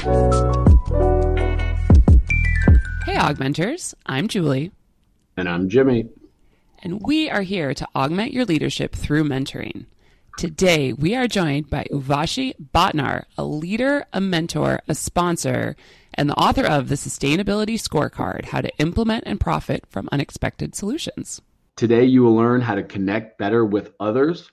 Hey, AugMentors. I'm Julie. And I'm Jimmy. And we are here to augment your leadership through mentoring. Today, we are joined by Urvashi Bhatnagar, a leader, a mentor, a sponsor, and the author of the Sustainability Scorecard How to Implement and Profit from Unexpected Solutions. Today, you will learn how to connect better with others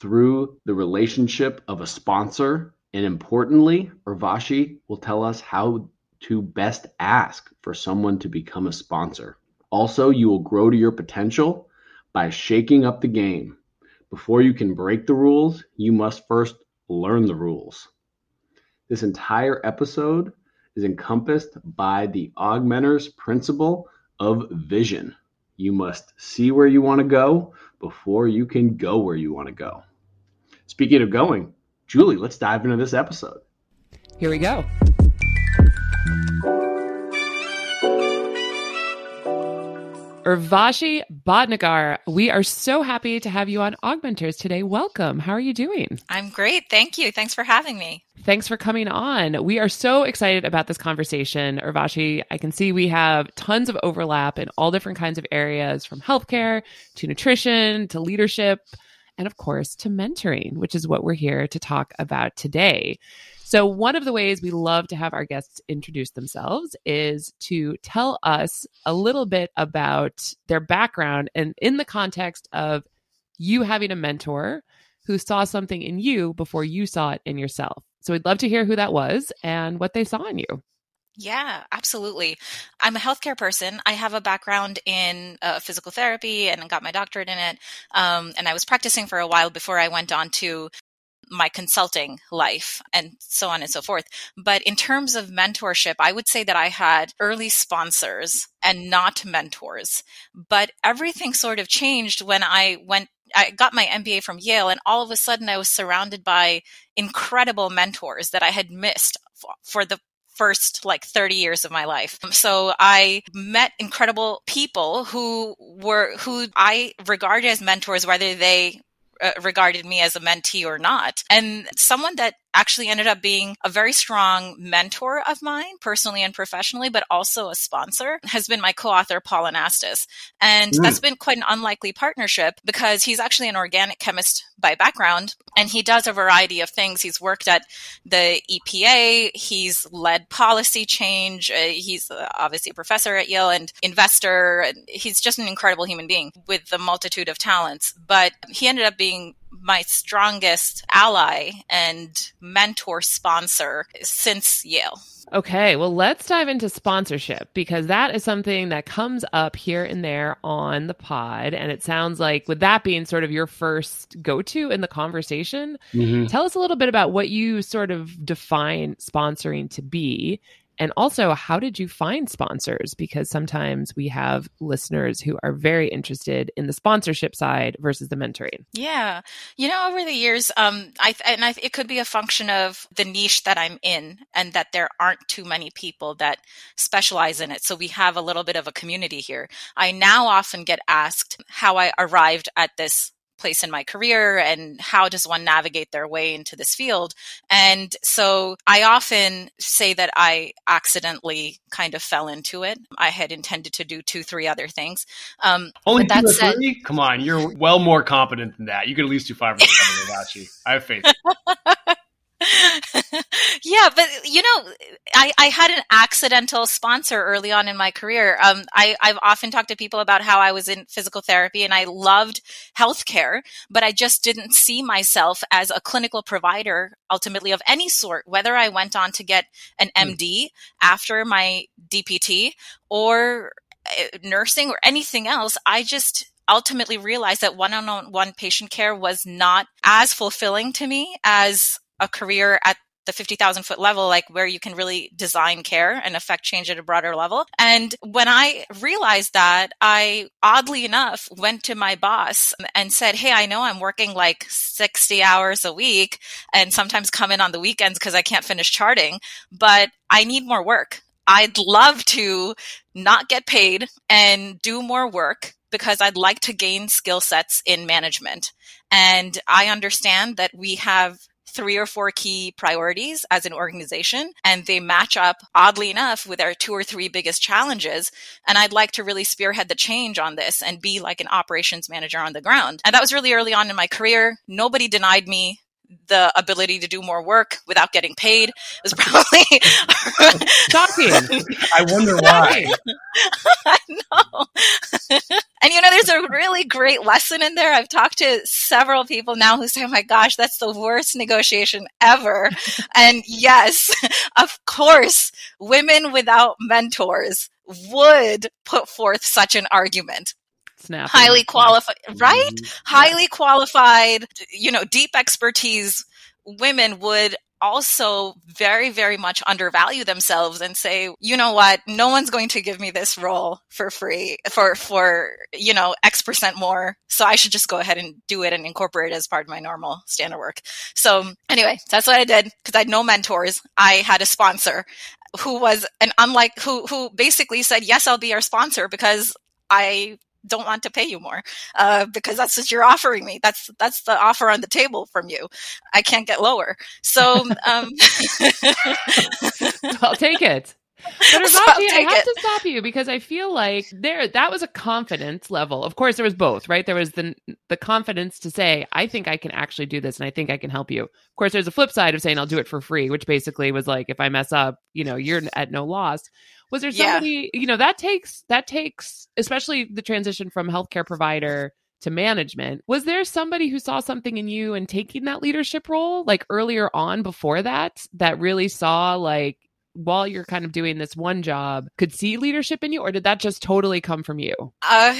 through the relationship of a sponsor. And importantly, Urvashi will tell us how to best ask for someone to become a sponsor. Also, you will grow to your potential by shaking up the game. Before you can break the rules, you must first learn the rules. This entire episode is encompassed by the AugMentors principle of vision. You must see where you want to go before you can go where you want to go. Speaking of going, Julie, let's dive into this episode. Here we go. Urvashi Bhatnagar, we are so happy to have you on AugMentors today. Welcome. How are you doing? I'm great. Thank you. Thanks for having me. Thanks for coming on. We are so excited about this conversation. Urvashi, I can see we have tons of overlap in all different kinds of areas from healthcare to nutrition to leadership and, of course, to mentoring, which is what we're here to talk about today. So, one of the ways we love to have our guests introduce themselves is to tell us a little bit about their background and in the context of you having a mentor who saw something in you before you saw it in yourself. So, we'd love to hear who that was and what they saw in you. Yeah, absolutely. I'm a healthcare person. I have a background in uh, physical therapy and got my doctorate in it. Um, and I was practicing for a while before I went on to my consulting life and so on and so forth. But in terms of mentorship, I would say that I had early sponsors and not mentors. But everything sort of changed when I went I got my MBA from Yale, and all of a sudden I was surrounded by incredible mentors that I had missed for the first like 30 years of my life. So I met incredible people who were, who I regarded as mentors, whether they uh, regarded me as a mentee or not. And someone that actually ended up being a very strong mentor of mine, personally and professionally, but also a sponsor, has been my co-author, Paul Anastas. And mm. that's been quite an unlikely partnership because he's actually an organic chemist by background and he does a variety of things. He's worked at the EPA, he's led policy change, uh, he's uh, obviously a professor at Yale and investor. He's just an incredible human being with a multitude of talents. But he ended up being my strongest ally and mentor sponsor since Yale. Okay, well, let's dive into sponsorship because that is something that comes up here and there on the pod. And it sounds like, with that being sort of your first go to in the conversation, mm-hmm. tell us a little bit about what you sort of define sponsoring to be and also, how did you find sponsors? Because sometimes we have listeners who are very interested in the sponsorship side versus the mentoring. Yeah, you know, over the years, um, I and I, it could be a function of the niche that I'm in, and that there aren't too many people that specialize in it. So we have a little bit of a community here. I now often get asked how I arrived at this place in my career and how does one navigate their way into this field. And so i often say that i accidentally kind of fell into it. I had intended to do two three other things. Um only two or said, three? Come on you're well more competent than that. You could at least do five or seven without you. I have faith yeah, but you know, I, I had an accidental sponsor early on in my career. Um, I, I've often talked to people about how I was in physical therapy and I loved healthcare, but I just didn't see myself as a clinical provider ultimately of any sort, whether I went on to get an MD hmm. after my DPT or uh, nursing or anything else. I just ultimately realized that one-on-one patient care was not as fulfilling to me as a career at the 50,000 foot level, like where you can really design care and affect change at a broader level. And when I realized that, I oddly enough went to my boss and said, Hey, I know I'm working like 60 hours a week and sometimes come in on the weekends because I can't finish charting, but I need more work. I'd love to not get paid and do more work because I'd like to gain skill sets in management. And I understand that we have three or four key priorities as an organization and they match up oddly enough with our two or three biggest challenges. And I'd like to really spearhead the change on this and be like an operations manager on the ground. And that was really early on in my career. Nobody denied me the ability to do more work without getting paid is probably shocking. I wonder why. I know. and you know, there's a really great lesson in there. I've talked to several people now who say, oh my gosh, that's the worst negotiation ever. and yes, of course, women without mentors would put forth such an argument Snap. highly qualified right? Mm-hmm. highly qualified you know deep expertise women would also very very much undervalue themselves and say you know what? No one's going to give me this role for free for for you know x percent more. So i should just go ahead and do it and incorporate it as part of my normal standard work. So anyway that's what i did because i had no mentors. I had a sponsor who was an unlike who who basically said yes i'll be your sponsor because I don't want to pay you more uh, because that's what you're offering me. That's that's the offer on the table from you. I can't get lower. So um, I'll take it. But Urvashi, I have it. to stop you because I feel like there that was a confidence level. Of course, there was both, right? There was the the confidence to say, "I think I can actually do this, and I think I can help you." Of course, there's a flip side of saying, "I'll do it for free," which basically was like, if I mess up, you know, you're at no loss. Was there somebody, yeah. you know, that takes that takes especially the transition from healthcare provider to management. Was there somebody who saw something in you and taking that leadership role like earlier on before that that really saw like while you're kind of doing this one job could see leadership in you or did that just totally come from you? Uh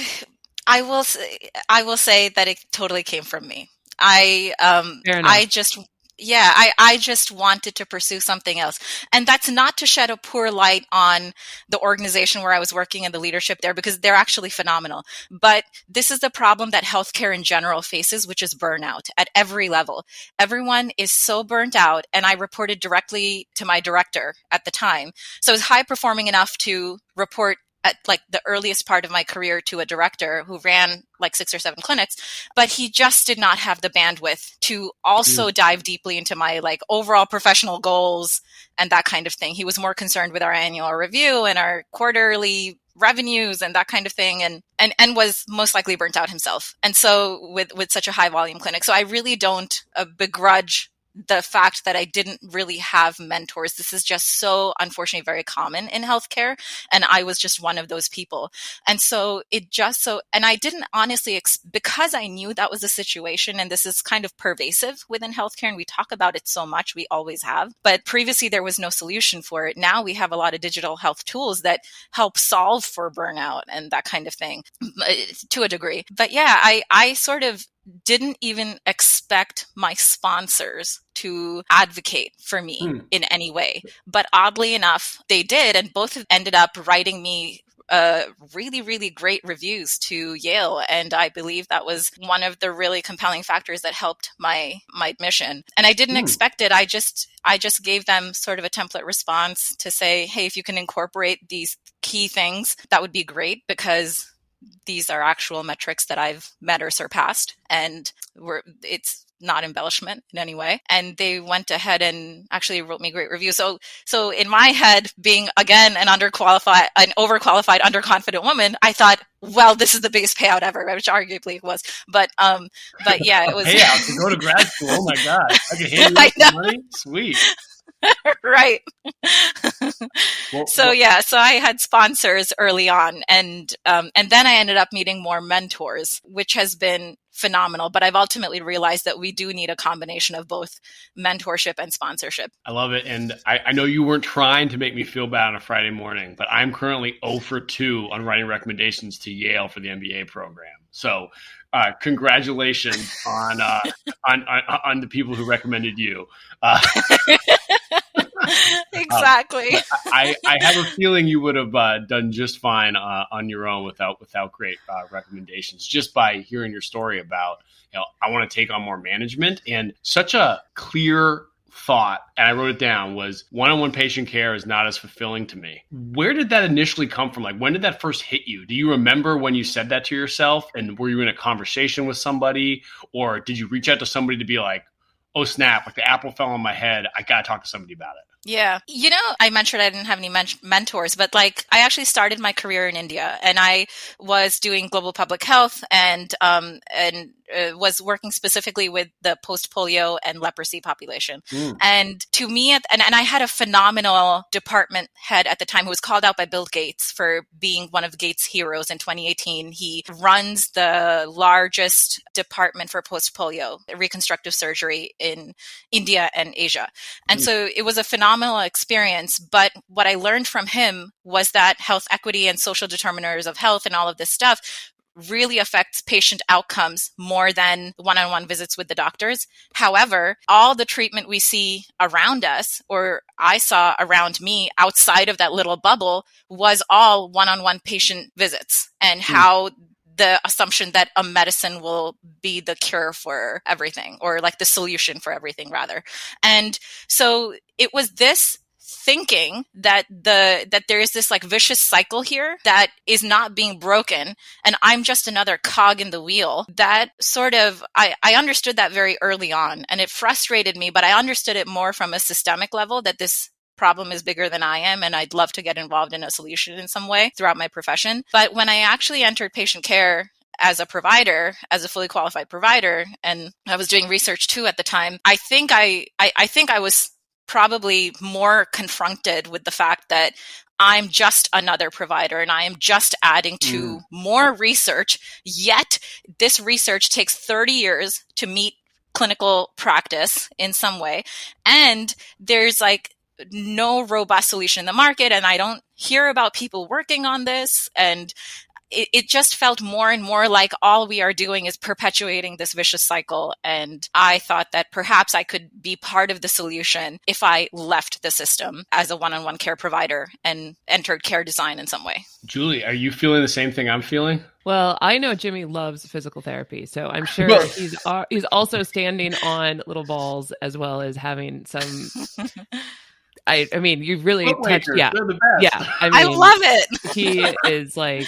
I will say, I will say that it totally came from me. I um I just yeah, I, I just wanted to pursue something else. And that's not to shed a poor light on the organization where I was working and the leadership there because they're actually phenomenal. But this is the problem that healthcare in general faces, which is burnout at every level. Everyone is so burnt out. And I reported directly to my director at the time. So I was high performing enough to report at like the earliest part of my career to a director who ran like six or seven clinics, but he just did not have the bandwidth to also mm. dive deeply into my like overall professional goals and that kind of thing. He was more concerned with our annual review and our quarterly revenues and that kind of thing and and and was most likely burnt out himself and so with with such a high volume clinic so i really don't uh, begrudge the fact that I didn't really have mentors. This is just so unfortunately very common in healthcare. And I was just one of those people. And so it just so, and I didn't honestly, ex- because I knew that was the situation, and this is kind of pervasive within healthcare, and we talk about it so much, we always have. But previously there was no solution for it. Now we have a lot of digital health tools that help solve for burnout and that kind of thing eh, to a degree. But yeah, I, I sort of didn't even expect my sponsors to advocate for me mm. in any way. But oddly enough, they did, and both ended up writing me uh, really, really great reviews to Yale, and I believe that was one of the really compelling factors that helped my my admission. And I didn't mm. expect it. I just I just gave them sort of a template response to say, hey, if you can incorporate these key things, that would be great because these are actual metrics that I've met or surpassed, and we're it's not embellishment in any way. And they went ahead and actually wrote me great reviews. So, so in my head, being again an underqualified, an overqualified, underconfident woman, I thought, well, this is the biggest payout ever, which arguably it was. But, um, but yeah, it was payout to go to grad school. Oh my god, I can hand you money. Sweet. right. well, so well, yeah, so I had sponsors early on, and um, and then I ended up meeting more mentors, which has been phenomenal. But I've ultimately realized that we do need a combination of both mentorship and sponsorship. I love it, and I, I know you weren't trying to make me feel bad on a Friday morning, but I'm currently 0 for 2 on writing recommendations to Yale for the MBA program. So uh, congratulations on, uh, on, on, on the people who recommended you. Uh, exactly. Um, I, I have a feeling you would have uh, done just fine uh, on your own without without great uh, recommendations. Just by hearing your story about, you know, I want to take on more management and such a clear thought, and I wrote it down, was one on one patient care is not as fulfilling to me. Where did that initially come from? Like, when did that first hit you? Do you remember when you said that to yourself? And were you in a conversation with somebody, or did you reach out to somebody to be like, oh snap, like the apple fell on my head. I got to talk to somebody about it. Yeah. You know, I mentioned I didn't have any men- mentors, but like I actually started my career in India and I was doing global public health and, um, and uh, was working specifically with the post polio and leprosy population. Mm. And to me, and, and I had a phenomenal department head at the time who was called out by Bill Gates for being one of Gates' heroes in 2018. He runs the largest department for post polio reconstructive surgery in India and Asia. And mm. so it was a phenomenal experience. But what I learned from him was that health equity and social determinants of health and all of this stuff really affects patient outcomes more than one-on-one visits with the doctors. However, all the treatment we see around us or I saw around me outside of that little bubble was all one-on-one patient visits and mm. how the assumption that a medicine will be the cure for everything or like the solution for everything rather. And so it was this thinking that the that there is this like vicious cycle here that is not being broken and i'm just another cog in the wheel that sort of i i understood that very early on and it frustrated me but i understood it more from a systemic level that this problem is bigger than I am and I'd love to get involved in a solution in some way throughout my profession. But when I actually entered patient care as a provider, as a fully qualified provider, and I was doing research too at the time, I think I, I, I think I was probably more confronted with the fact that I'm just another provider and I am just adding to mm. more research. Yet this research takes 30 years to meet clinical practice in some way. And there's like no robust solution in the market. And I don't hear about people working on this. And it, it, just felt more and more like all we are doing is perpetuating this vicious cycle. And I thought that perhaps I could be part of the solution if I left the system as a one on one care provider and entered care design in some way. Julie, are you feeling the same thing I'm feeling? Well, I know Jimmy loves physical therapy, so I'm sure he's uh, he's also standing on little balls as well as having some I, I mean, you really touched, yeah, yeah. I, mean, I love it. he is like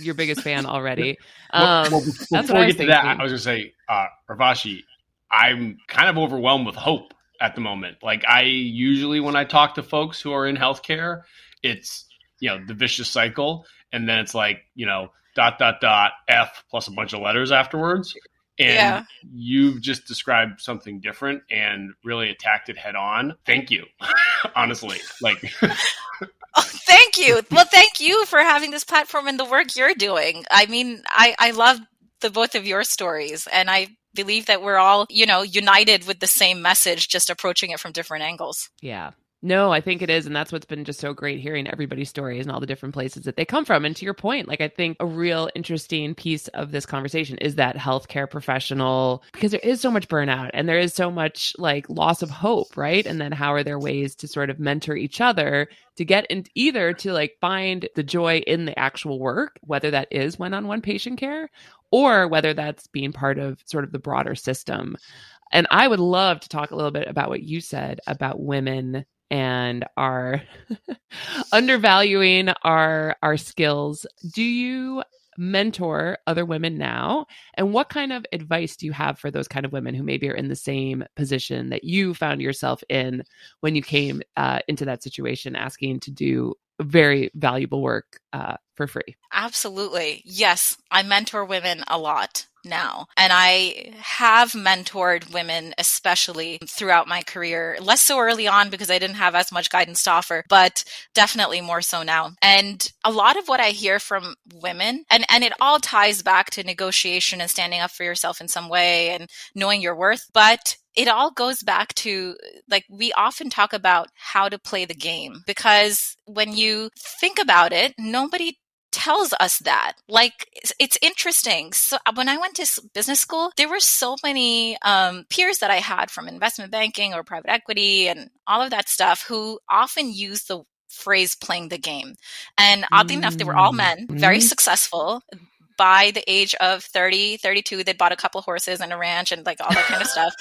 your biggest fan already. Um, well, well, before we get to that, I was gonna say, uh, Urvashi, I'm kind of overwhelmed with hope at the moment. Like I usually, when I talk to folks who are in healthcare, it's you know the vicious cycle, and then it's like you know dot dot dot f plus a bunch of letters afterwards and yeah. you've just described something different and really attacked it head on. Thank you honestly like oh, thank you. Well thank you for having this platform and the work you're doing. I mean i i love the both of your stories and i believe that we're all you know united with the same message just approaching it from different angles. Yeah no, I think it is. And that's what's been just so great hearing everybody's stories and all the different places that they come from. And to your point, like I think a real interesting piece of this conversation is that healthcare professional, because there is so much burnout and there is so much like loss of hope, right? And then how are there ways to sort of mentor each other to get in either to like find the joy in the actual work, whether that is one on one patient care or whether that's being part of sort of the broader system. And I would love to talk a little bit about what you said about women and are undervaluing our our skills. Do you mentor other women now? And what kind of advice do you have for those kind of women who maybe are in the same position that you found yourself in when you came uh, into that situation asking to do very valuable work uh, for free absolutely yes i mentor women a lot now. And I have mentored women, especially throughout my career, less so early on because I didn't have as much guidance to offer, but definitely more so now. And a lot of what I hear from women, and, and it all ties back to negotiation and standing up for yourself in some way and knowing your worth. But it all goes back to like we often talk about how to play the game because when you think about it, nobody tells us that. Like, it's, interesting. So uh, when I went to business school, there were so many um, peers that I had from investment banking or private equity and all of that stuff who often use the phrase playing the game. And oddly mm. enough, they were all men, very mm. successful, by the age of 30, 32, they'd bought a couple horses and a ranch and like all that kind of stuff.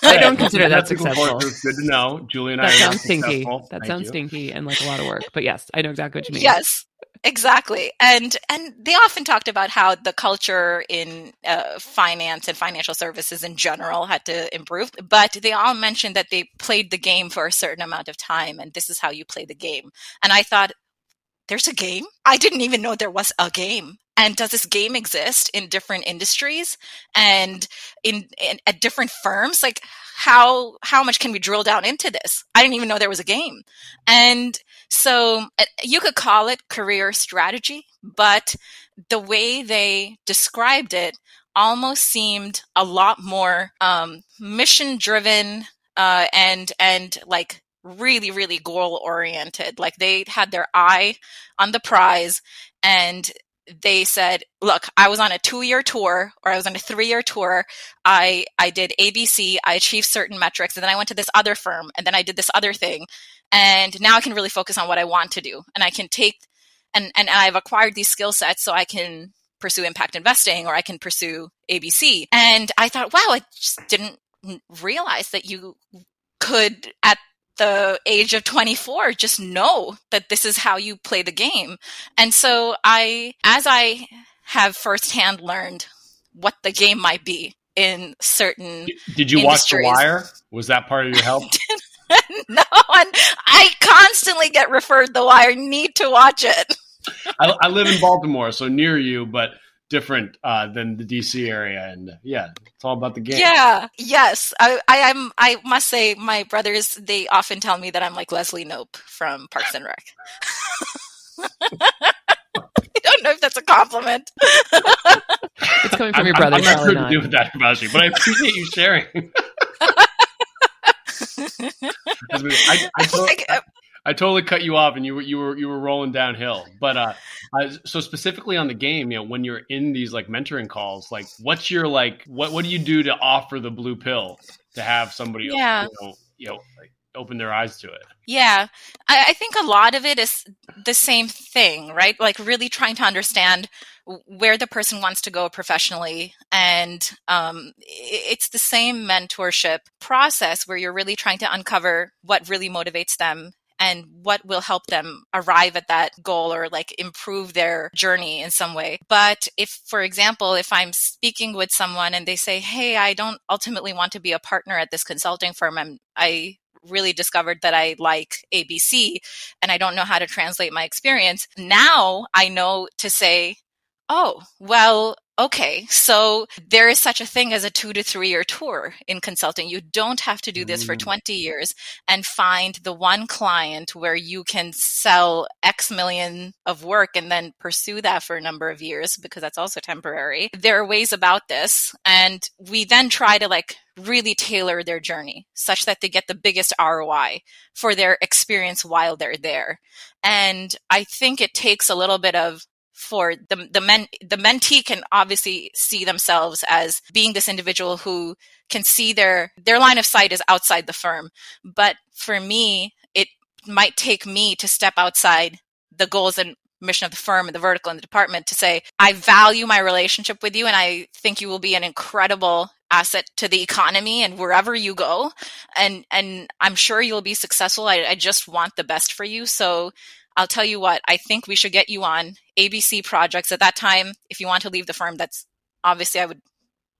I don't consider that That's a successful. good to know. Julie and I That are sounds stinky. successful. That Thank sounds you. stinky and like a lot of work. But yes, I know exactly what you mean. Yes, exactly. And and they often talked about how the culture in uh, finance and financial services in general had to improve. But they all mentioned that they played the game for a certain amount of time, and this is how you play the game. And I thought, there's a game. I didn't even know there was a game. And does this game exist in different industries and in, in at different firms? Like how how much can we drill down into this? I didn't even know there was a game. And so uh, you could call it career strategy, but the way they described it almost seemed a lot more um, mission driven uh, and and like really really goal oriented. Like they had their eye on the prize and they said, look, I was on a two year tour or I was on a three year tour. I, I did ABC. I achieved certain metrics and then I went to this other firm and then I did this other thing. And now I can really focus on what I want to do. And I can take, and, and I've acquired these skill sets so I can pursue impact investing or I can pursue ABC. And I thought, wow, I just didn't realize that you could at the age of 24 just know that this is how you play the game and so i as i have firsthand learned what the game might be in certain Did you watch The Wire? Was that part of your help? no and i constantly get referred the wire need to watch it I, I live in Baltimore, so near you, but different uh, than the DC area. And uh, yeah, it's all about the game. yeah yes I, I am i must say my brothers they often tell me that i'm like Leslie Knope from parks and rec i don't know if that's a compliment It's coming from I'm, your brother. I'm, I'm not probably sure to do with that, Kabashi, but I appreciate you sharing. I, I, I, to- Like, uh, I totally cut you off, and you were you were you were rolling downhill. But uh, uh, so specifically on the game, you know, when you're in these like mentoring calls, like what's your like what what do you do to offer the blue pill to have somebody Yeah. you know, you know like open their eyes to it? Yeah, I, I think a lot of it is the same thing, right? Like really trying to understand where the person wants to go professionally, and um, it's the same mentorship process where you're really trying to uncover what really motivates them and what will help them arrive at that goal or like improve their journey in some way. But if, for example, if I'm speaking with someone and they say, Hey, I don't ultimately want to be a partner at this consulting firm, I'm, I really discovered that I like ABC and I don't know how to translate my experience. Now I know to say, oh, well, okay, so there is such a thing as a two to three year tour in consulting. You don't have to do this for Mm. 20 years and find the one client where you can sell X million of work and then pursue that for a number of years because that's also temporary. There are ways about this. And we then try to like really tailor their journey such that they get the biggest ROI for their experience while they're there. And I think it takes a little bit of for the the men the mentee can obviously see themselves as being this individual who can see their their line of sight is outside the firm. But for me it might take me to step outside the goals and mission of the firm and the vertical and the department to say i value my relationship with you and i think you will be an incredible asset to the economy and wherever you go. And and i'm sure you'll be successful. I, I just want the best for you. So I'll tell you what, I think we should get you on ABC projects. At that time, if you want to leave the firm, that's obviously I would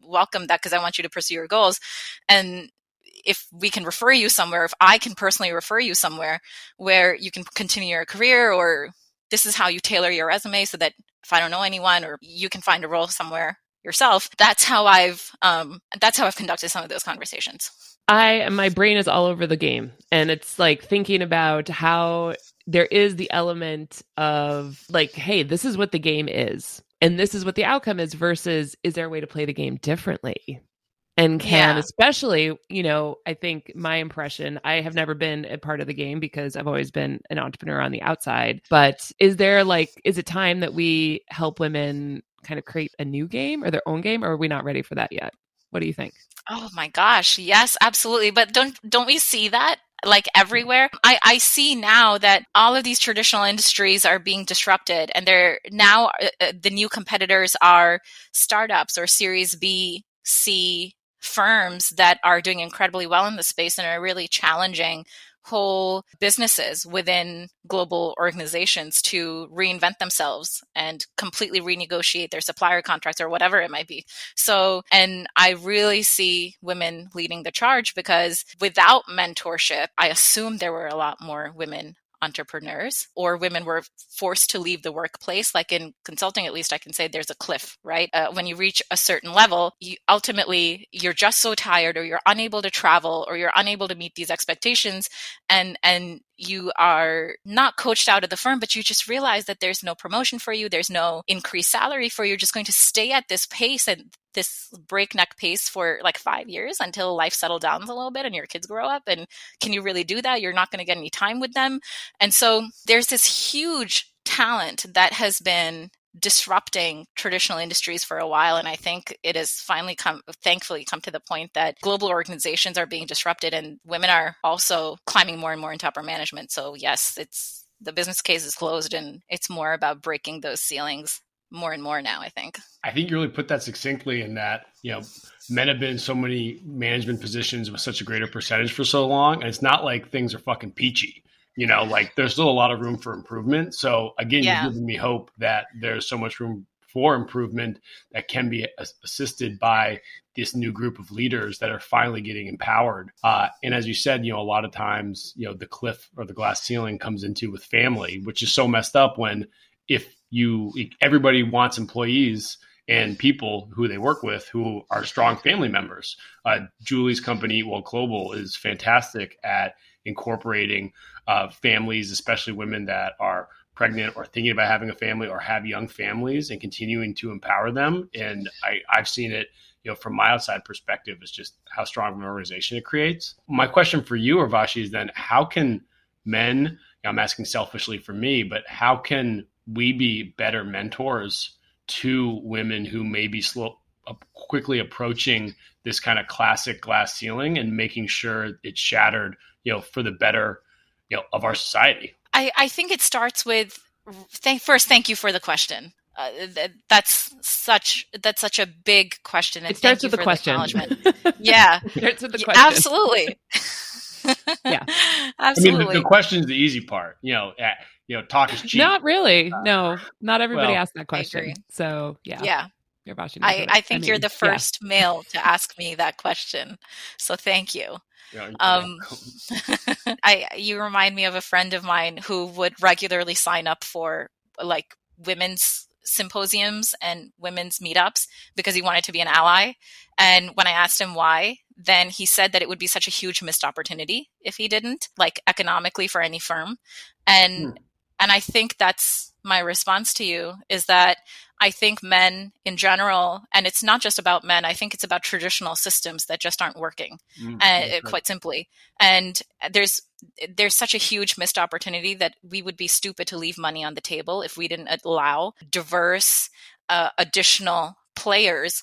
welcome that because I want you to pursue your goals. And if we can refer you somewhere, if I can personally refer you somewhere where you can continue your career, or this is how you tailor your resume so that if I don't know anyone, or you can find a role somewhere yourself, that's how I've um, that's how I've conducted some of those conversations. I my brain is all over the game and it's like thinking about how there is the element of like hey this is what the game is and this is what the outcome is versus is there a way to play the game differently and can Yeah. especially you know i think my impression i have never been a part of the game because i've always been an entrepreneur on the outside but is there like is it time that we help women kind of create a new game or their own game or are we not ready for that yet what do you think Oh my gosh, yes, absolutely. But don't don't we see that like everywhere. I, I see now that all of these traditional industries are being disrupted and they're now uh, uh the new competitors are startups or series B, C firms that are doing incredibly well in the space and are really challenging whole businesses within global organizations to reinvent themselves and completely renegotiate their supplier contracts or whatever it might be. So, and I really see women leading the charge because without mentorship, I assume there were a lot more women entrepreneurs or women were forced to leave the workplace like in consulting at least i can say there's a cliff right uh, when you reach a certain level you ultimately you're just so tired or you're unable to travel or you're unable to meet these expectations and and you are not coached out of the firm, but you just realize that there's no promotion for you, there's no increased salary for you. You're just going to stay at this pace and this breakneck pace for like five years until life settled down a little bit and your kids grow up. And can you really do that? You're not going to get any time with them. And so there's this huge talent that has been disrupting traditional industries for a while and i think it has finally come thankfully come to the point that global organizations are being disrupted and women are also climbing more and more into upper management so yes it's the business case is closed and it's more about breaking those ceilings more and more now i think i think you really put that succinctly in that you know men have been in so many management positions with such a greater percentage for so long and it's not like things are fucking peachy you know like there's still a lot of room for improvement so again yeah. you're giving me hope that there's so much room for improvement that can be assisted by this new group of leaders that are finally getting empowered. Uh, and as you said, you know, a lot of times, you know, the cliff or the glass ceiling comes into with family, which is so messed up when if you everybody wants employees and people who they work with who are strong family members. Uh, Julie's company, Well Global, is fantastic at incorporating uh, families, especially women that are pregnant or thinking about having a family or have young families and continuing to empower them. And I, I've seen it, you know, from my outside perspective, is just how strong of an organization it creates. My question for you, Urvashi, is then how can men, I'm asking selfishly for me, but how can we be better mentors to women who may be slow, uh, quickly approaching this kind of classic glass ceiling and making sure it's shattered, you know, for the better you know of our society i i think it starts with thank first thank you for the question uh, that's such that's such a big question. And it starts with the question. The yeah, starts with the question. Absolutely. yeah, absolutely. I mean, the, the question is the easy part. You know, you know, talk is cheap. Not really. Uh, no, not everybody well, asked that question. So yeah, yeah. I, I think I mean, you're the first yeah. male to ask me that question. So thank you. Yeah, um, I you remind me of a friend of mine who would regularly sign up for like women's symposiums and women's meetups because he wanted to be an ally. And when I asked him why, then he said that it would be such a huge missed opportunity if he didn't, like economically for any firm. And hmm. And I think that's my response to you is that I think men in general, and it's not just about men, I think it's about traditional systems that just aren't working, mm, uh, quite simply. And there's there's such a huge missed opportunity that we would be stupid to leave money on the table if we didn't allow diverse, uh, additional players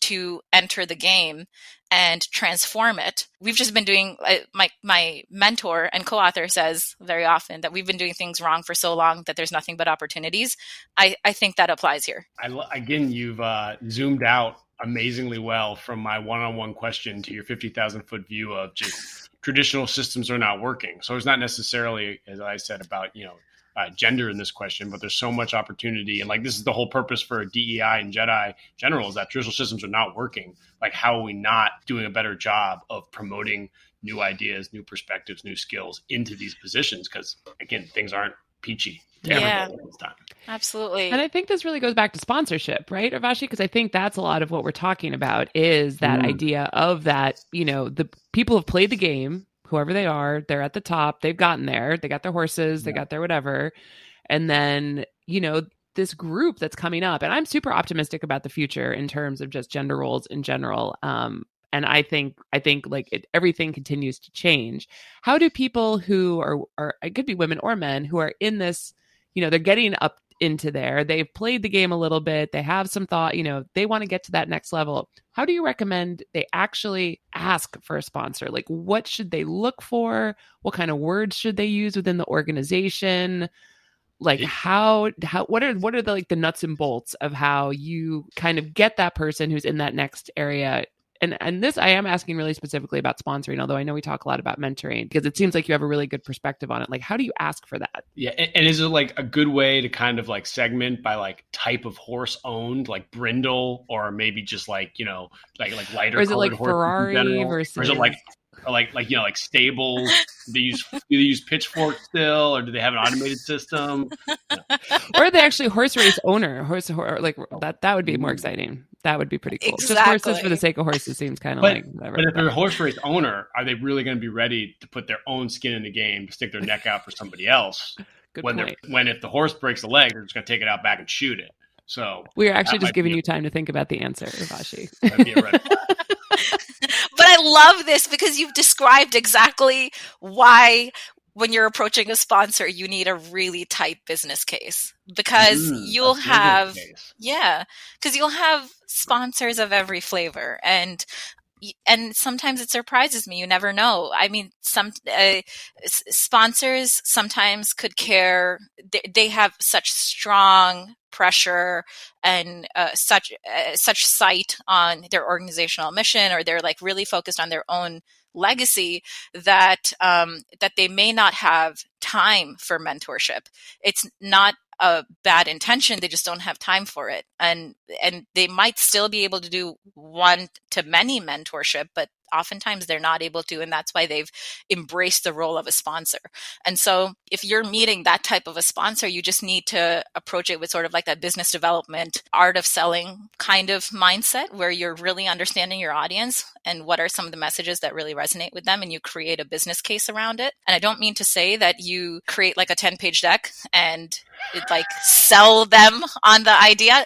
to enter the game and transform it. We've just been doing my my mentor and co-author says very often that we've been doing things wrong for so long that there's nothing but opportunities. I I think that applies here. I, again, you've uh, zoomed out amazingly well from my one-on-one question to your 50,000 foot view of just traditional systems are not working. So it's not necessarily, as I said, about you know uh, gender in this question, but there's so much opportunity. And like, this is the whole purpose for DEI and JEDI general is that traditional systems are not working. Like, how are we not doing a better job of promoting new ideas, new perspectives, new skills into these positions? Because again, things aren't peachy. Yeah, absolutely. And I think this really goes back to sponsorship, right, Urvashi? Because I think that's a lot of what we're talking about is that mm. idea of that, you know, the people have played the game, whoever they are, they're at the top, they've gotten there, they got their horses, they got their whatever. And then, you know, this group that's coming up, and I'm super optimistic about the future in terms of just gender roles in general. Um, and I think I think like it, everything continues to change. How do people who are are it could be women or men who are in this, you know, they're getting up into there, they've played the game a little bit, they have some thought, you know, they want to get to that next level. How do you recommend they actually ask for a sponsor? Like, what should they look for? What kind of words should they use within the organization? Like, how, how, what are, what are the like the nuts and bolts of how you kind of get that person who's in that next area and and this I am asking really specifically about sponsoring, although I know we talk a lot about mentoring because it seems like you have a really good perspective on it. Like, how do you ask for that? Yeah, and, and is it like a good way to kind of like segment by like type of horse owned, like brindle, or maybe just like you know like like lighter? Or is it like Ferrari versus? Or is it like or like like you know like stables do they use do they use pitchfork still or do they have an automated system or are they actually horse race owner horse, horse like that that would be more exciting that would be pretty cool exactly. just horses for the sake of horses seems kind of like whatever. but if they're a horse race owner are they really going to be ready to put their own skin in the game to stick their neck out for somebody else Good when point. when if the horse breaks a leg they're just going to take it out back and shoot it so we're actually just giving you time to think about the answer Vashi. but I love this because you've described exactly why when you're approaching a sponsor, you need a really tight business case because mm, you'll have, yeah, because you'll have sponsors of every flavor. And and sometimes it surprises me. You never know. I mean, some uh, sponsors sometimes could care. They, they, have such strong pressure and uh, such uh, such sight on their organizational mission, or they're like really focused on their own legacy that um, that they may not have time for mentorship. It's not a bad intention they just don't have time for it and and they might still be able to do one to many mentorship but oftentimes they're not able to and that's why they've embraced the role of a sponsor. And so if you're meeting that type of a sponsor you just need to approach it with sort of like that business development art of selling kind of mindset where you're really understanding your audience and what are some of the messages that really resonate with them and you create a business case around it. And i don't mean to say that you create like a 10 page deck and like sell them on the idea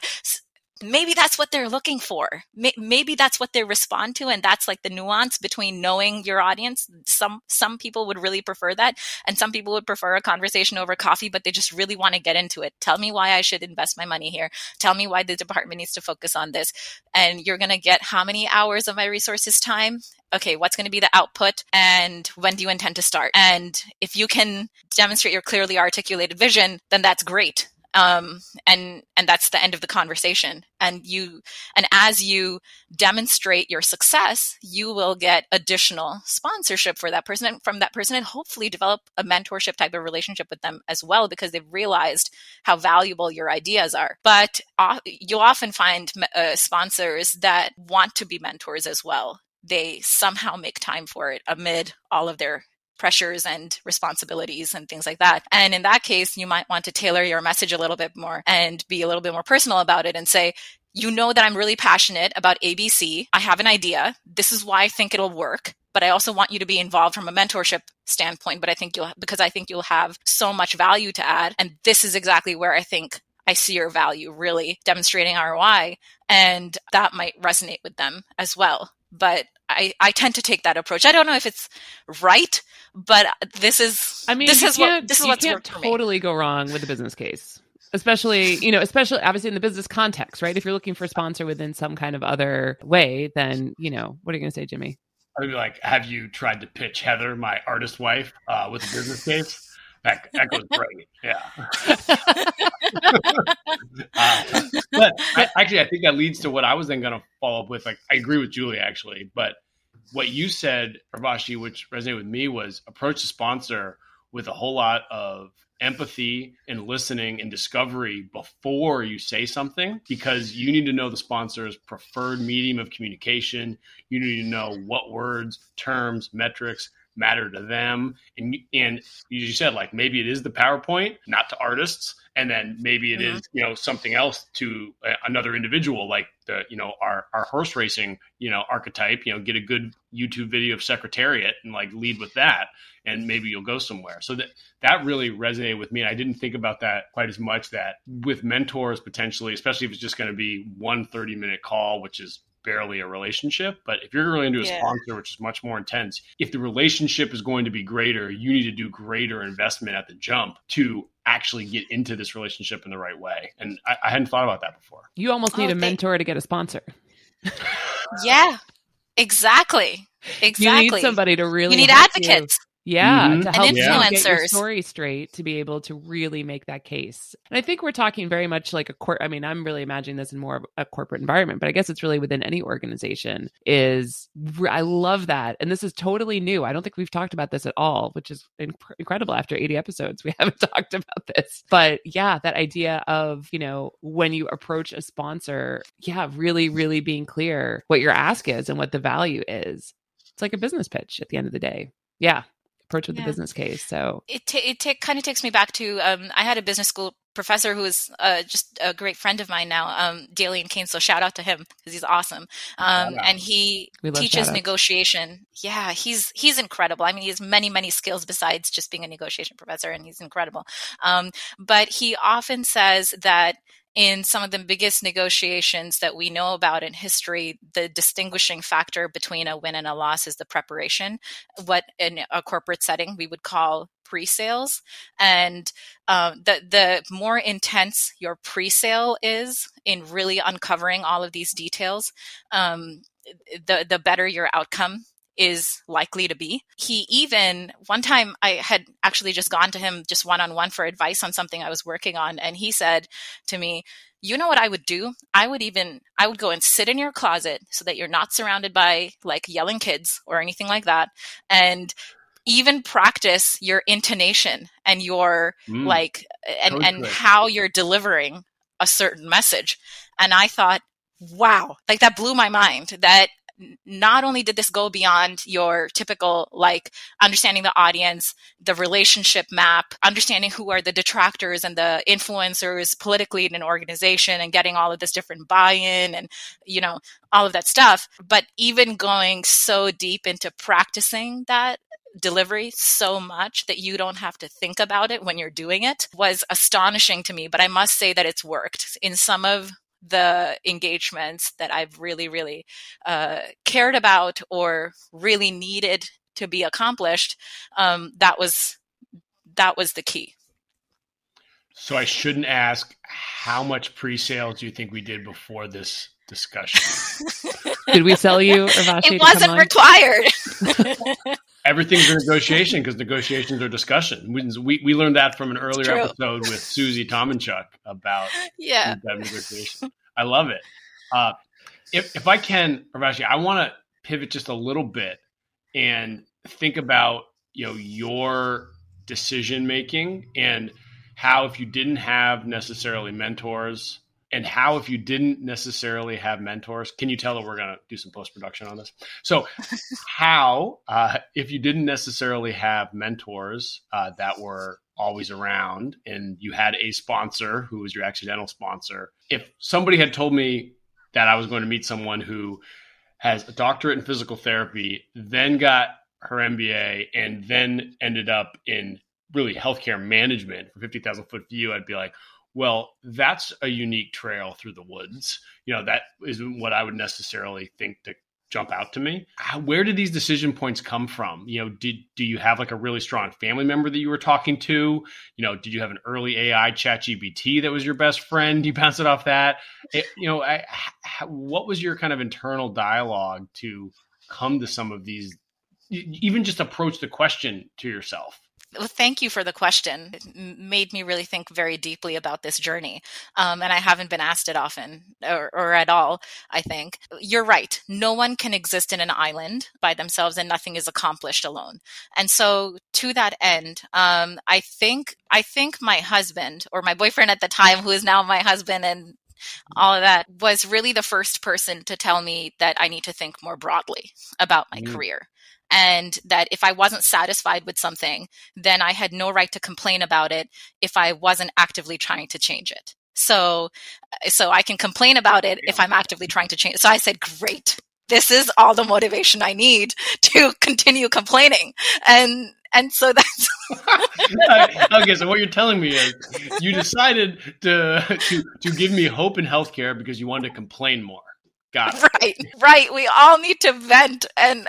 maybe that's what they're looking for. Maybe that's what they respond to. And that's like the nuance between knowing your audience. Some, some people would really prefer that. And some people would prefer a conversation over coffee, but they just really want to get into it. Tell me why I should invest my money here. Tell me why the department needs to focus on this. And you're going to get how many hours of my resources time? okay, what's going to be the output and when do you intend to start? And if you can demonstrate your clearly articulated vision, then that's great um, and and that's the end of the conversation. And you and as you demonstrate your success you will get additional sponsorship for that person and from that person and hopefully develop a mentorship type of relationship with them as well because they've realized how valuable your ideas are. But uh, you'll often find uh, sponsors that want to be mentors as well. They somehow make time for it amid all of their pressures and responsibilities and things like that. And in that case, you might want to tailor your message a little bit more and be a little bit more personal about it and say, you know that I'm really passionate about ABC. I have an idea. This is why I think it'll work. But I also want you to be involved from a mentorship standpoint. But I think you'll, because I think you'll have so much value to add. And this is exactly where I think I see your value really demonstrating ROI. And that might resonate with them as well. But I, I tend to take that approach. I don't know if it's right, but this is I mean this is what this is what's can't totally go wrong with the business case. Especially, you know, especially obviously in the business context, right? If you're looking for a sponsor within some kind of other way, then, you know, what are you going to say, Jimmy? I'd be like, have you tried to pitch Heather, my artist wife, uh, with a business case? That, that goes great. Yeah. uh, but I, actually, I think that leads to what I was then going to follow up with. Like, I agree with Julie, actually, but what you said, Urvashi, which resonated with me, was approach the sponsor with a whole lot of empathy and listening and discovery before you say something because you need to know the sponsor's preferred medium of communication. You need to know what words, terms, metrics matter to them. And and you said like maybe it is the PowerPoint, not to artists, and then maybe it mm-hmm. is you know something else to another individual like the you know our our horse racing you know archetype. You know, get a good YouTube video of Secretariat and like lead with that, and maybe you'll go somewhere. So that that really resonated with me. And I didn't think about that quite as much. That with mentors potentially, especially if it's just going to be one 30 minute call, which is barely a relationship. But if you're really into a yeah. sponsor, which is much more intense, if the relationship is going to be greater, you need to do greater investment at the jump to actually get into this relationship in the right way. And I, I hadn't thought about that before. You almost need oh, a mentor to get a sponsor. Yeah, exactly. Exactly. You need somebody to really. You need help you. advocates. Yeah, Mhm. to And help your influencers. story straight to be able to really make that case. And I think we're talking very much like a court. I mean, I'm really imagining this in more of a corporate environment, but I guess it's really within any organization. Is i love that, and this is totally new. I don't think we've talked about this at all, which is inc- incredible. After 80 episodes, we haven't talked about this, but yeah, that idea of you know when you approach a sponsor, yeah, really, really being clear what your ask is and what the value is. It's like a business pitch at the end of the day. Yeah, approach with Yeah. the business case. So it ta it ta- kind of takes me back to um, I had a business school professor who is uh, just a great friend of mine now, um, Daylian Cain. So shout out to him because he's awesome. Um, and he teaches negotiation. Yeah, he's he's incredible. I mean, he has many many skills besides just being a negotiation professor, and he's incredible. Um, but he often says that in some of the biggest negotiations that we know about in history, the distinguishing factor between a win and a loss is the preparation, what in a corporate setting we would call pre-sales. And um, the the more intense your pre-sale is in really uncovering all of these details, um, the the better your outcome is likely to be. He even one time I had actually just gone to him just one on one for advice on something I was working on and he said to me, "You know what I would do? I would even I would go and sit in your closet so that you're not surrounded by like yelling kids or anything like that and even practice your intonation and your Mm. like and and how you're delivering a certain message." And I thought, "Wow, like that blew my mind that not only did this go beyond your typical like understanding the audience the relationship map understanding who are the detractors and the influencers politically in an organization and getting all of this different buy-in and you know all of that stuff but even going so deep into practicing that delivery so much that you don't have to think about it when you're doing it was astonishing to me but i must say that it's worked. In some of the engagements that I've really, really uh, cared about or really needed to be accomplished. Um, that was that was the key. So I shouldn't ask how much pre-sales do you think we did before this discussion? did we sell you, Urvashi? to it wasn't required. Everything's a negotiation because negotiations are discussion. We, we, learned that from an earlier True. episode with Susie Tomanchuk about yeah. that negotiation. I love it. Uh, if if I can, Urvashi, I want to pivot just a little bit and think about you know your decision making and how if you didn't have necessarily mentors and how if you didn't necessarily have mentors can you tell that we're going to do some post production on this? So how uh, if you didn't necessarily have mentors uh, that were always around and you had a sponsor who was your accidental sponsor if somebody had told me that i was going to meet someone who has a doctorate in physical therapy then got her mba and then ended up in really healthcare management from 50000 foot view i'd be like well that's a unique trail through the woods you know that isn't what i would necessarily think to jump out to me. Where did these decision points come from? You know, did do you have like a really strong family member that you were talking to? You know, did you have an early AI chat GPT that was your best friend? You bounce it off that. It, you know, I, what was your kind of internal dialogue to come to some of these? Even just approach the question to yourself. Well, thank you for the question. It made me really think very deeply about this journey. Um, and I haven't been asked it often or, or at all, I think. You're right. No one can exist in an island by themselves and nothing is accomplished alone. And so to that end, um, I think, I think my husband or my boyfriend at the time, who is now my husband and all of that was really the first person to tell me that I need to think more broadly about my Mm. career and that if I wasn't satisfied with something, then I had no right to complain about it if I wasn't actively trying to change it. So, uh, so I can complain about it if I'm actively trying to change. It. So I said, great. This is all the motivation I need to continue complaining. And, and so that's, okay, so what you're telling me is you decided to to to give me hope in healthcare because you wanted to complain more. Got it. right, right. We all need to vent and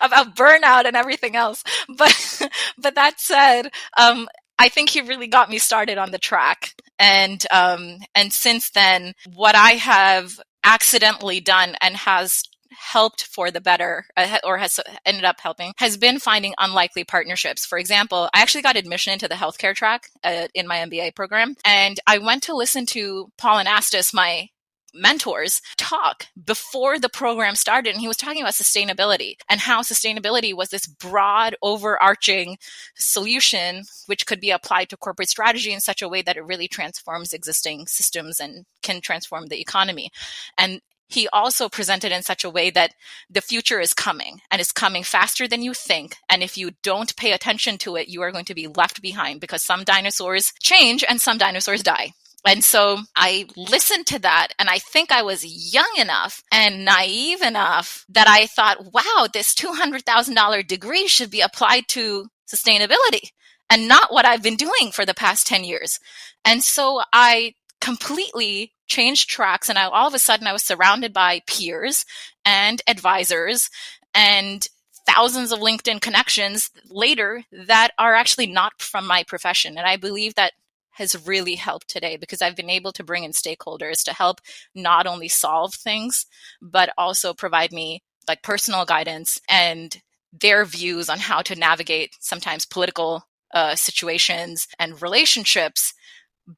about burnout and everything else. But but that said, um, I think he really got me started on the track. And um, and since then, what I have accidentally done and has helped for the better uh, or has ended up helping has been finding unlikely partnerships. For example, I actually got admission into the healthcare track uh, in my MBA program, and I went to listen to Paul Anastas, my mentors talk before the program started and he was talking about sustainability and how sustainability was this broad overarching solution which could be applied to corporate strategy in such a way that it really transforms existing systems and can transform the economy and he also presented in such a way that the future is coming and it's coming faster than you think. And if you don't pay attention to it, you are going to be left behind because some dinosaurs change and some dinosaurs die. And so I listened to that and I think I was young enough and naive enough that I thought, wow, this $200,000 degree should be applied to sustainability and not what I've been doing for the past 10 years. And so I completely changed tracks and I, all of a sudden I was surrounded by peers and advisors and thousands of LinkedIn connections later that are actually not from my profession. And I believe that has really helped today because I've been able to bring in stakeholders to help not only solve things, but also provide me like personal guidance and their views on how to navigate sometimes political uh, situations and relationships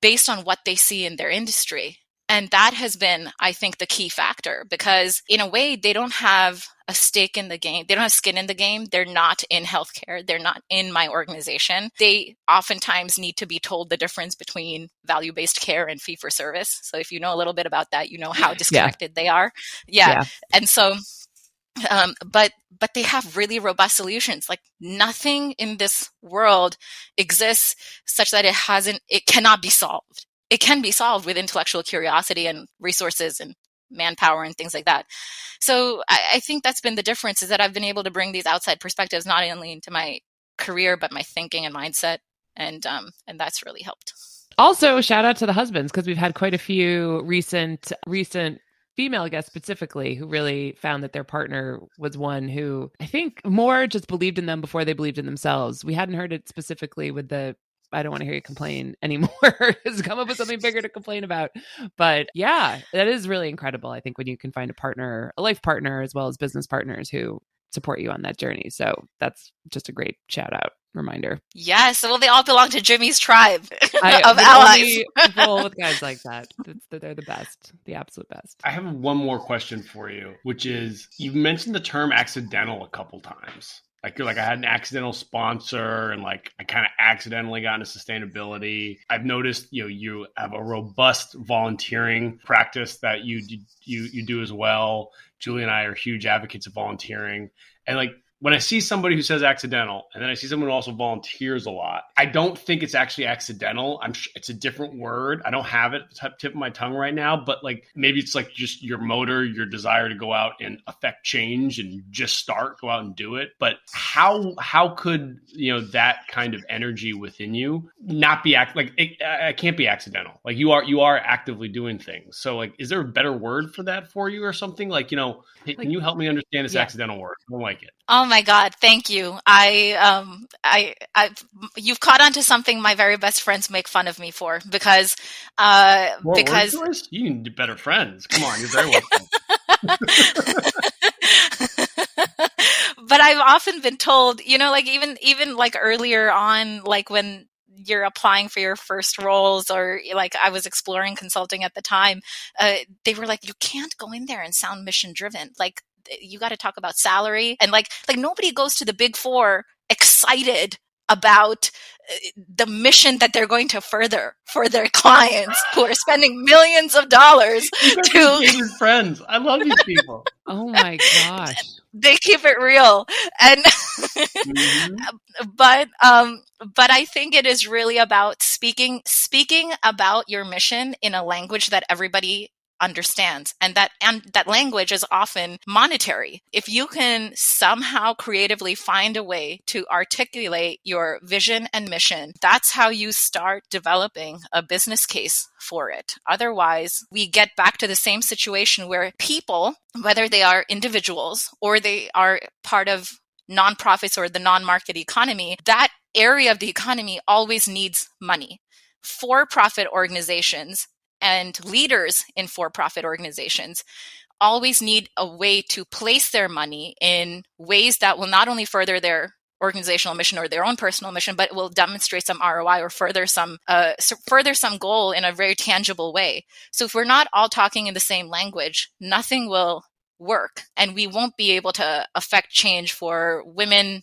based on what they see in their industry. And that has been, I think, the key factor because in a way, they don't have a stake in the game. They don't have skin in the game. They're not in healthcare. They're not in my organization. They oftentimes need to be told the difference between value based care and fee for service. So if you know a little bit about that, you know how disconnected yeah. they are. Yeah. yeah. And so um, but but they have really robust solutions like nothing in this world exists such that it hasn't it cannot be solved it can be solved with intellectual curiosity and resources and manpower and things like that. So I, I, think that's been the difference is that I've been able to bring these outside perspectives not only into my career but my thinking and mindset, and um, and that's really helped. Also, shout out to the husbands because we've had quite a few recent recent female guests specifically who really found that their partner was one who I think more just believed in them before they believed in themselves. We hadn't heard it specifically with the I don't want to hear you complain anymore. Has come up with something bigger to complain about. But yeah, that is really incredible. I think when you can find a partner, a life partner, as well as business partners who support you on that journey. So that's just a great shout out reminder. Yes, well, they all belong to Jimmy's tribe I, of allies. roll with guys like that. They're the best, the absolute best. I have one more question for you, which is: you've mentioned the term accidental a couple times like like I had an accidental sponsor and like I kind of accidentally got into sustainability. I've noticed you know you have a robust volunteering practice that you you you do as well. Julie and I are huge advocates of volunteering and like when I see somebody who says accidental, and then I see someone who also volunteers a lot, I don't think it's actually accidental. I'm sh- it's a different word. I don't have it t- tip of my tongue right now, but like maybe it's like just your motor, your desire to go out and affect change and just start, go out and do it. But how how could you know that kind of energy within you not be act like it, it can't be accidental. Like you are you are actively doing things. So like, is there a better word for that for you or something? Like you know, hey, can you help me understand this yeah. accidental word? I don't like it. Oh my God, thank you. I, um, I, I, you've caught on to something my very best friends make fun of me for because, uh, More because you can do better friends. Come on, you're very welcome. but I've often been told, you know, like even, even like earlier on, like when you're applying for your first roles or like I was exploring consulting at the time, uh, they were like, you can't go in there and sound mission driven. Like you got to talk about salary and like like nobody goes to the big four excited about uh, the mission that they're going to further for their clients who are spending millions of dollars to friends. I love these people. oh my gosh. They keep it real. And mm-hmm. but um but I think it is really about speaking speaking about your mission in a language that everybody understands. And that and that language is often monetary. If you can somehow creatively find a way to articulate your vision and mission that's how you start developing a business case for it. Otherwise we get back to the same situation where people whether they are individuals or they are part of nonprofits or the non-market economy, that area of the economy always needs money. For-profit organizations and leaders in for-profit organizations always need a way to place their money in ways that will not only further their organizational mission or their own personal mission, but will demonstrate some ROI or further some uh, further some goal in a very tangible way. So if we're not all talking in the same language, nothing will work, and we won't be able to affect change for women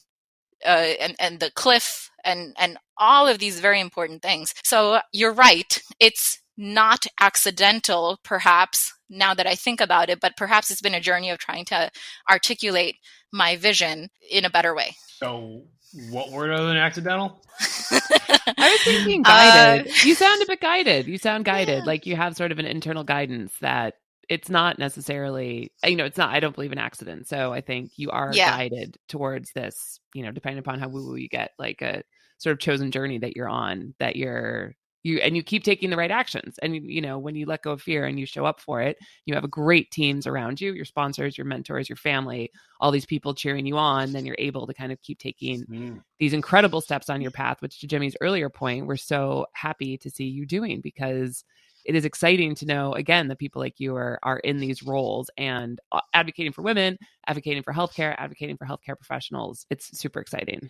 uh, and and the cliff and and all of these very important things. So you're right. It's not accidental, perhaps, now that I think about it, but perhaps it's been a journey of trying to articulate my vision in a better way. So, what word other than accidental? I was thinking guided. Uh, you sound a bit guided. You sound guided, yeah. like you have sort of an internal guidance that it's not necessarily, you know, it's not, I don't believe in accidents. So I think you are yeah. guided towards this, you know, depending upon how woo woo you get, like a sort of chosen journey that you're on, that you're you and you keep taking the right actions and you know when you let go of fear and you show up for it you have a great teams around you your sponsors your mentors your family all these people cheering you on then you're able to kind of keep taking mm. these incredible steps on your path which to jimmy's earlier point we're so happy to see you doing because it is exciting to know again that people like you are are in these roles and uh, advocating for women advocating for healthcare advocating for healthcare professionals. It's super exciting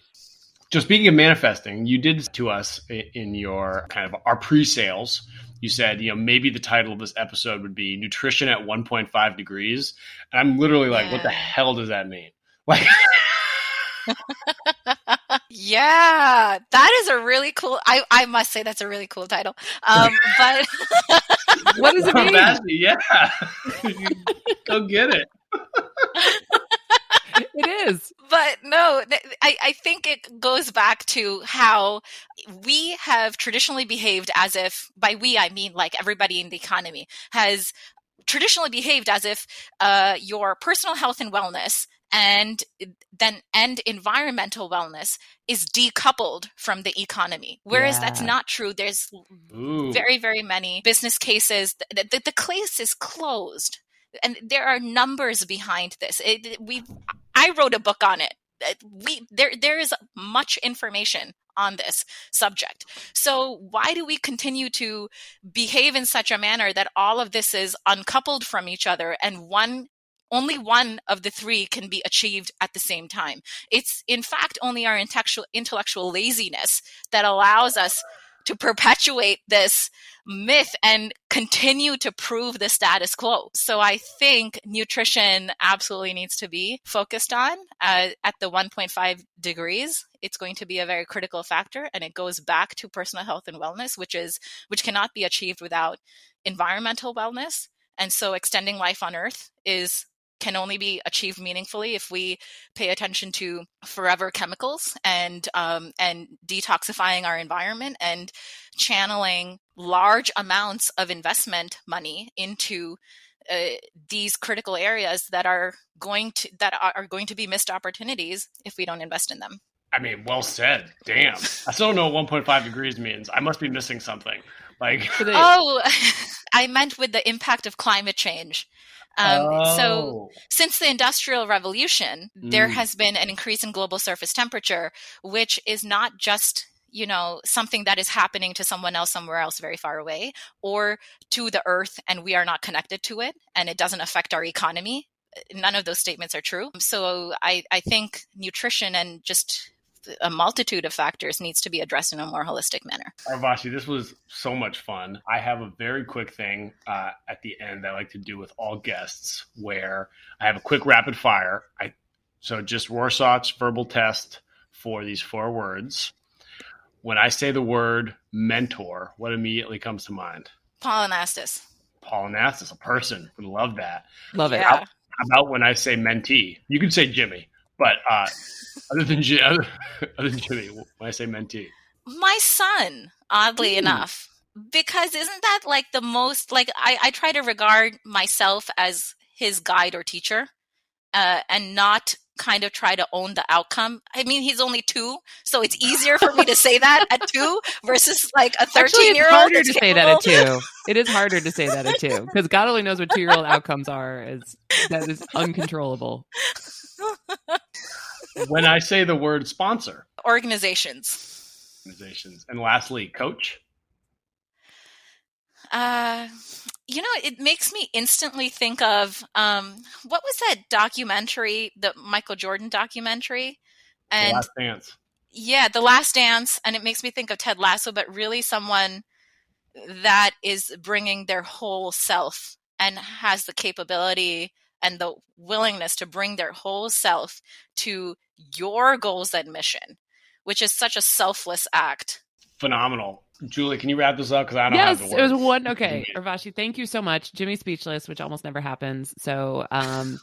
so speaking of manifesting, you did to us in your kind of our pre-sales. You said, you know, maybe the title of this episode would be "Nutrition at 1.5 Degrees," and I'm literally like, yeah. "What the hell does that mean?" Like, yeah, that is a really cool. I I must say that's a really cool title. Um, but what does it mean? Yeah, go get it it is. But no, I, I think it goes back to how we have traditionally behaved as if, by we, I mean like everybody in the economy has traditionally behaved as if uh, your personal health and wellness and then and environmental wellness is decoupled from the economy whereas yeah. that's not true there's Ooh. very very many business cases the, the, the case is closed and there are numbers behind this. It, we, I wrote a book on it. Uh, we there there is much information on this subject. So why do we continue to behave in such a manner that all of this is uncoupled from each other and one only one of the three can be achieved at the same time. It's in fact only our intellectual intellectual laziness that allows us to perpetuate this myth and continue to prove the status quo. So I think nutrition absolutely needs to be focused on uh, at the 1.5 degrees. It's going to be a very critical factor and it goes back to personal health and wellness, which is, which cannot be achieved without environmental wellness. And so extending life on earth is can only be achieved meaningfully if we pay attention to forever chemicals and um, and detoxifying our environment and channeling large amounts of investment money into uh, these critical areas that are going to that are going to be missed opportunities if we don't invest in them. I mean, well said. Damn, I still don't know what 1.5 degrees means. I must be missing something. Like, oh, I meant with the impact of climate change. Um, oh. So, since the Industrial Revolution, mm. there has been an increase in global surface temperature, which is not just you know something that is happening to someone else somewhere else very far away or to the earth and we are not connected to it and it doesn't affect our economy none of those statements are true so i, I think nutrition and just a multitude of factors needs to be addressed in a more holistic manner. Urvashi, this was so much fun. I have a very quick thing uh, at the end that I like to do with all guests where I have a quick rapid fire. I so just Rorschach's verbal test for these four words. When I say the word mentor, what immediately comes to mind? Paul Anastas. Paul Anastas, a person. Would love that. Love it. How, how about when I say mentee? You can say Jimmy, but uh, other than other, other than Jimmy, when I say mentee, my son. Oddly Ooh. enough, because isn't that like the most like I, I try to regard myself as his guide or teacher, uh, and not kind of try to own the outcome. I mean, he's only two, so it's easier for me to say that at two versus like a thirteen-year-old. It's harder to say that at two. It is harder to say that at two because God only knows what two-year-old outcomes are. Is that is uncontrollable. when I say the word sponsor, organizations. Organizations. And lastly, coach. Uh, you know, it makes me instantly think of um, what was that documentary, the Michael Jordan documentary, and the Last Dance. Yeah, The Last Dance, and it makes me think of Ted Lasso, but really someone that is bringing their whole self and has the capability and the willingness to bring their whole self to your goals and mission, which is such a selfless act. Phenomenal. Julie, can you wrap this up? Because I don't yes, have the words. it was one. Okay, Urvashi, thank you so much. Jimmy speechless, which almost never happens. So, um,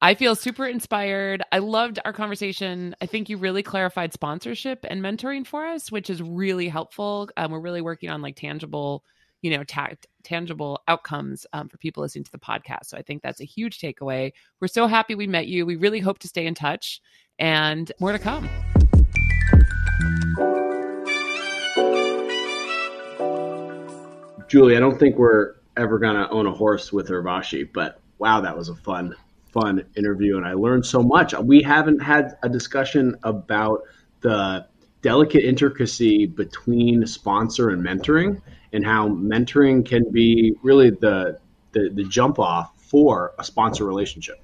I feel super inspired. I loved our conversation. I think you really clarified sponsorship and mentoring for us, which is really helpful. Um, we're really working on like tangible, you know, ta- tangible outcomes um, for people listening to the podcast. So I think that's a huge takeaway. We're so happy we met you. We really hope to stay in touch and more to come. Julie, I don't think we're ever going to own a horse with Urvashi, but wow, that was a fun, fun interview. And I learned so much. We haven't had a discussion about the delicate intricacy between sponsor and mentoring and how mentoring can be really the, the, the jump off for a sponsor relationship.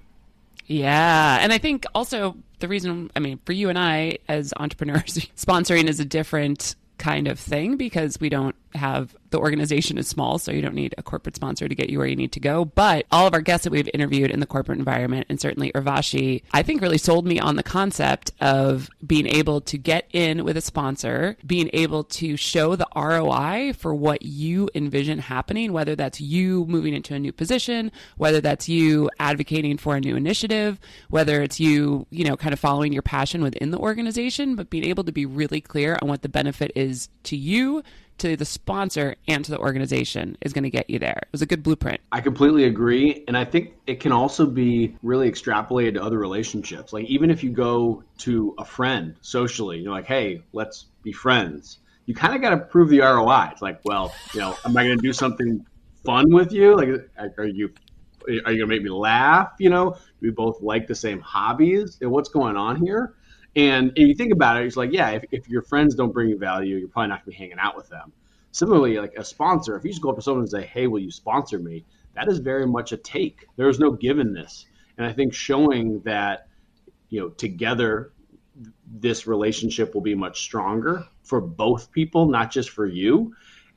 Yeah. And I think also the reason, I mean, for you and I as entrepreneurs, sponsoring is a different kind of thing because we don't have the organization is small, so you don't need a corporate sponsor to get you where you need to go. But all of our guests that we've interviewed in the corporate environment, and certainly Urvashi, I think really sold me on the concept of being able to get in with a sponsor, being able to show the ROI for what you envision happening, whether that's you moving into a new position, whether that's you advocating for a new initiative, whether it's you, you know, kind of following your passion within the organization, but being able to be really clear on what the benefit is to you to the sponsor and to the organization is going to get you there. It was a good blueprint. I completely agree. And I think it can also be really extrapolated to other relationships. Like, even if you go to a friend socially, you're like, hey, let's be friends. You kind of got to prove the ROI. It's like, well, you know, am I going to do something fun with you? Like, are you are you going to make me laugh? You know, we both like the same hobbies? And what's going on here? And if you think about it, it's like, yeah, if, if your friends don't bring you value, you're probably not going to be hanging out with them. Similarly, like a sponsor, if you just go up to someone and say, hey, will you sponsor me? That is very much a take. There's no givenness. And I think showing that, you know, together this relationship will be much stronger for both people, not just for you.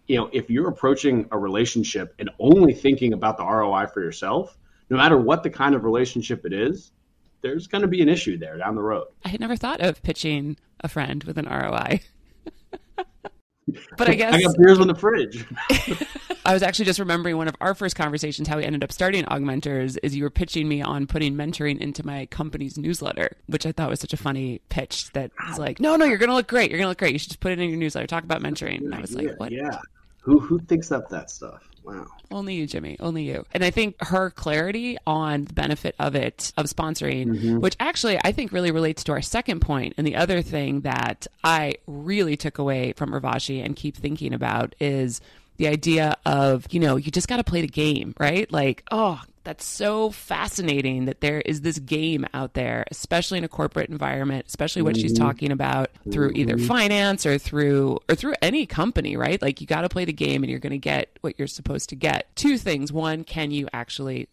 You know, if you're approaching a relationship and only thinking about the ROI for yourself, no matter what the kind of relationship it is, there's going to be an issue there down the road. I had never thought of pitching a friend with an ROI. but I guess I got beers in the fridge. I was actually just remembering one of our first conversations how we ended up starting AugMentors is you were pitching me on putting mentoring into my company's newsletter, which I thought was such a funny pitch that was ah. like, no, no, you're going to look great. You're going to look great. You should just put it in your newsletter. Talk about mentoring. And I was like, what? Yeah. Who who thinks up that stuff? Wow. Only you, Jimmy. Only you. And I think her clarity on the benefit of it, of sponsoring, mm-hmm. which actually I think really relates to our second point. And the other thing that I really took away from Urvashi and keep thinking about is the idea of, you know, you just got to play the game, right? Like, oh, that's so fascinating that there is this game out there, especially in a corporate environment, especially what mm-hmm. she's talking about through either mm-hmm. finance or through or through any company, right? Like you got to play the game and you're going to get what you're supposed to get. Two things. One, can you actually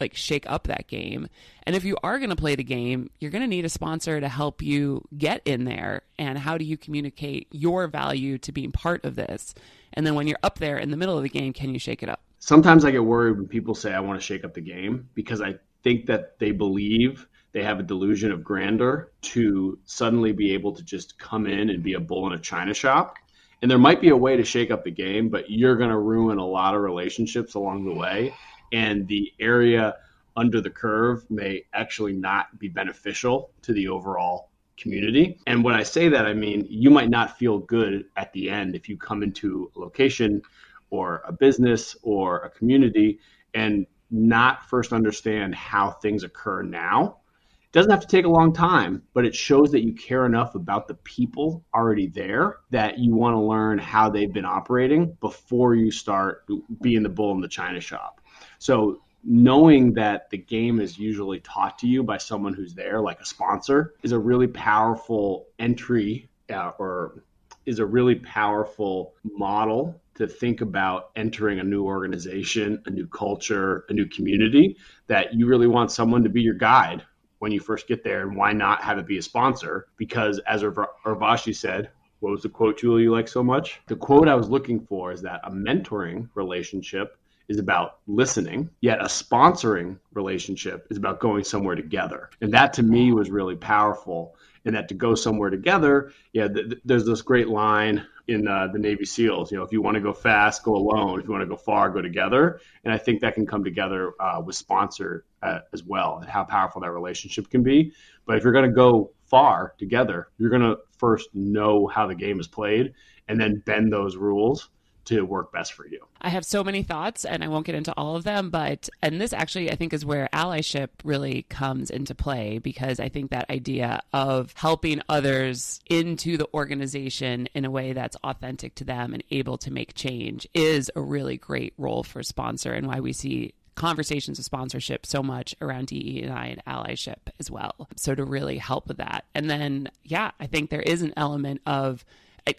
like shake up that game? And if you are going to play the game, you're going to need a sponsor to help you get in there. And how do you communicate your value to being part of this? And then when you're up there in the middle of the game, can you shake it up? sometimes I get worried when people say I want to shake up the game because I think that they believe they have a delusion of grandeur to suddenly be able to just come in and be a bull in a china shop. And there might be a way to shake up the game, but you're going to ruin a lot of relationships along the way. And the area under the curve may actually not be beneficial to the overall community. And when I say that, I mean you might not feel good at the end if you come into a location or a business or a community and not first understand how things occur now. It doesn't have to take a long time, but it shows that you care enough about the people already there that you want to learn how they've been operating before you start being the bull in the china shop. So knowing that the game is usually taught to you by someone who's there, like a sponsor, is a really powerful entry uh, or is a really powerful model to think about entering a new organization, a new culture, a new community that you really want someone to be your guide when you first get there and why not have it be a sponsor? Because as Urvashi said what was the quote julie you like so much? The quote i was looking for is that a mentoring relationship is about listening, yet a sponsoring relationship is about going somewhere together. And that to me was really powerful. And that to go somewhere together, yeah, th- th- there's this great line in uh, the Navy SEALs. You know, if you want to go fast, go alone. If you want to go far, go together. And I think that can come together uh, with sponsor uh, as well, and how powerful that relationship can be. But if you're going to go far together, you're going to first know how the game is played, and then bend those rules to work best for you. I have so many thoughts and I won't get into all of them, but and this actually I think is where allyship really comes into play because I think that idea of helping others into the organization in a way that's authentic to them and able to make change is a really great role for sponsor and why we see conversations of sponsorship so much around DE and and allyship as well. So to really help with that. And then yeah, I think there is an element of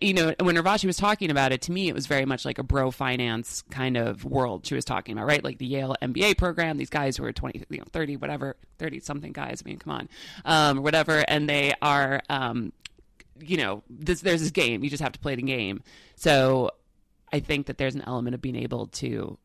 you know, when Urvashi was talking about it, to me, it was very much like a bro finance kind of world she was talking about, right? Like the Yale MBA program, these guys who are 20, you know, 30, whatever, 30 something guys. I mean, come on, um, whatever. And they are, um, you know, this, there's this game. You just have to play the game. So I think that there's an element of being able to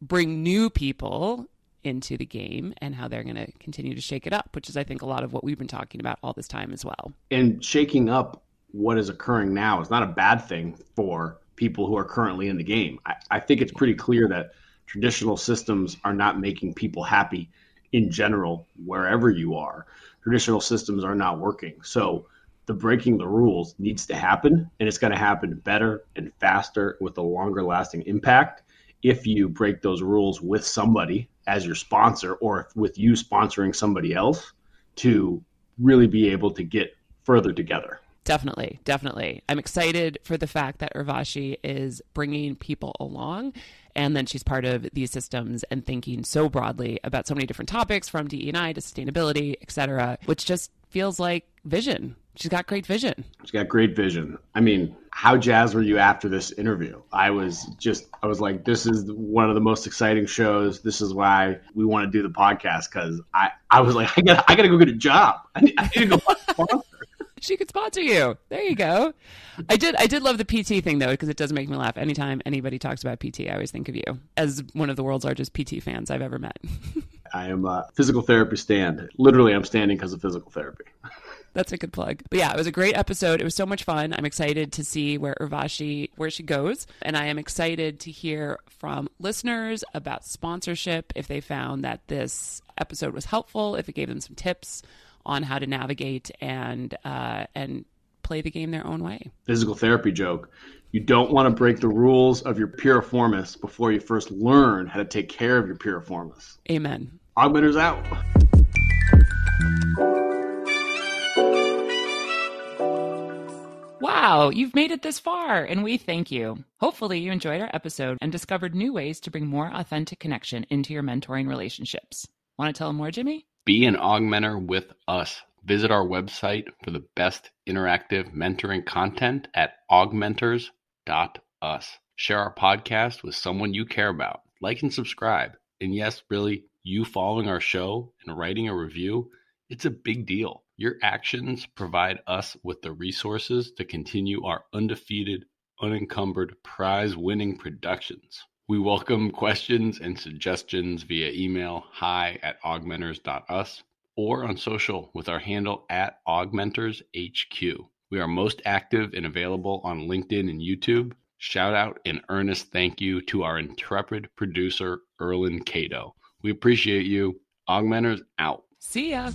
bring new people into the game and how they're going to continue to shake it up, which is, I think, a lot of what we've been talking about all this time as well. And shaking up what is occurring now is not a bad thing for people who are currently in the game. I, I think it's pretty clear that traditional systems are not making people happy in general, wherever you are. Traditional systems are not working. So the breaking the rules needs to happen, and it's going to happen better and faster with a longer lasting impact if you break those rules with somebody as your sponsor or with you sponsoring somebody else to really be able to get further together. Definitely, definitely. I'm excited for the fact that Urvashi is bringing people along and then she's part of these systems and thinking so broadly about so many different topics from DE&I to sustainability, et cetera, which just feels like vision. She's got great vision. She's got great vision. I mean, how jazzed were you after this interview? I was just, I was like, this is one of the most exciting shows. This is why we want to do the podcast because I, I was like, I got, I got to go get a job. I need, I need to go she could sponsor you. There you go. I did I did love the PT thing though because it does make me laugh. Anytime anybody talks about PT, I always think of you as one of the world's largest PT fans I've ever met. I am a physical therapy stand. Literally, I'm standing because of physical therapy. That's a good plug. But yeah, it was a great episode. It was so much fun. I'm excited to see where Urvashi where she goes, and I am excited to hear from listeners about sponsorship if they found that this episode was helpful, if it gave them some tips on how to navigate and uh, and play the game their own way. Physical therapy joke. You don't want to break the rules of your piriformis before you first learn how to take care of your piriformis. Amen. AugMentors out. Wow, you've made it this far, and we thank you. Hopefully, you enjoyed our episode and discovered new ways to bring more authentic connection into your mentoring relationships. Want to tell them more, Jimmy? Be an augmenter with us. Visit our website for the best interactive mentoring content at augmenters.us. Share our podcast with someone you care about. Like and subscribe. And yes, really, you following our show and writing a review, it's a big deal. Your actions provide us with the resources to continue our undefeated, unencumbered, prize winning productions. We welcome questions and suggestions via email hi at augmenters.us or on social with our handle at augmentershq. We are most active and available on LinkedIn and YouTube. Shout out and earnest thank you to our intrepid producer, Erlin Cato. We appreciate you. AugMentors out. See ya.